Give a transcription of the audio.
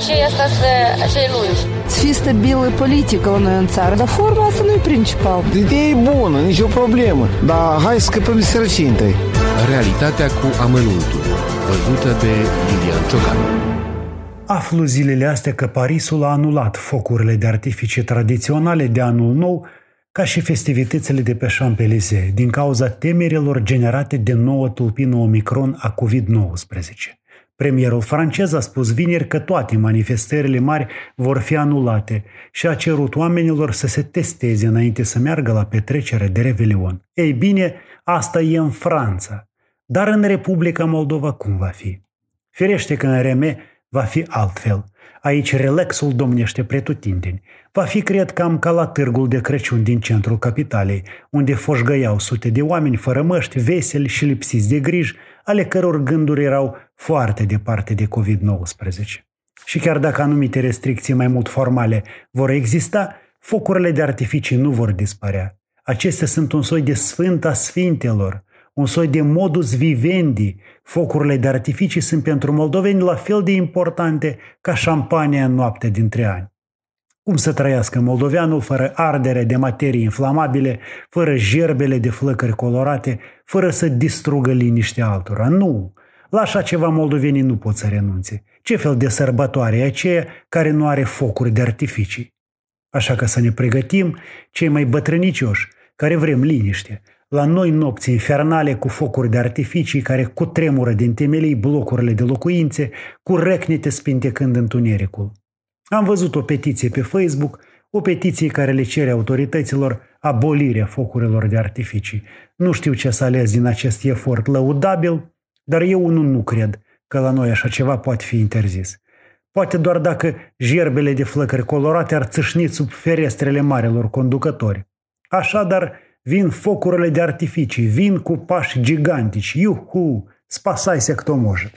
aceea asta să, acei lungi. Să fie stabilă politică la noi în țară, dar forma asta nu e principal. Ideea e bună, nicio problemă, dar hai să scăpăm de sărăcinte. Realitatea cu amănuntul, văzută de Lilian Ciocan. Aflu zilele astea că Parisul a anulat focurile de artificii tradiționale de anul nou ca și festivitățile de pe Champs-Élysées, din cauza temerilor generate de nouă tulpină Omicron a COVID-19. Premierul francez a spus vineri că toate manifestările mari vor fi anulate și a cerut oamenilor să se testeze înainte să meargă la petrecere de Revelion. Ei bine, asta e în Franța. Dar în Republica Moldova cum va fi? Firește că în RM va fi altfel. Aici relaxul domnește pretutindeni. Va fi, cred, cam ca la târgul de Crăciun din centrul capitalei, unde foșgăiau sute de oameni fără măști, veseli și lipsiți de griji, ale căror gânduri erau foarte departe de COVID-19. Și chiar dacă anumite restricții mai mult formale vor exista, focurile de artificii nu vor dispărea. Acestea sunt un soi de sfânta sfintelor, un soi de modus vivendi. Focurile de artificii sunt pentru moldoveni la fel de importante ca șampania în noapte dintre ani. Cum să trăiască moldoveanul fără ardere de materii inflamabile, fără gerbele de flăcări colorate, fără să distrugă liniștea altora? Nu! La așa ceva moldovenii nu pot să renunțe. Ce fel de sărbătoare e aceea care nu are focuri de artificii? Așa că să ne pregătim, cei mai bătrânicioși, care vrem liniște, la noi nopți infernale cu focuri de artificii care cutremură din temelii blocurile de locuințe, cu recnete spintecând întunericul. Am văzut o petiție pe Facebook, o petiție care le cere autorităților abolirea focurilor de artificii. Nu știu ce să ales din acest efort lăudabil, dar eu unul nu cred că la noi așa ceva poate fi interzis. Poate doar dacă gerbele de flăcări colorate ar țâșni sub ferestrele marilor conducători. Așadar, vin focurile de artificii, vin cu pași gigantici. Iuhu! Spasai se кто может!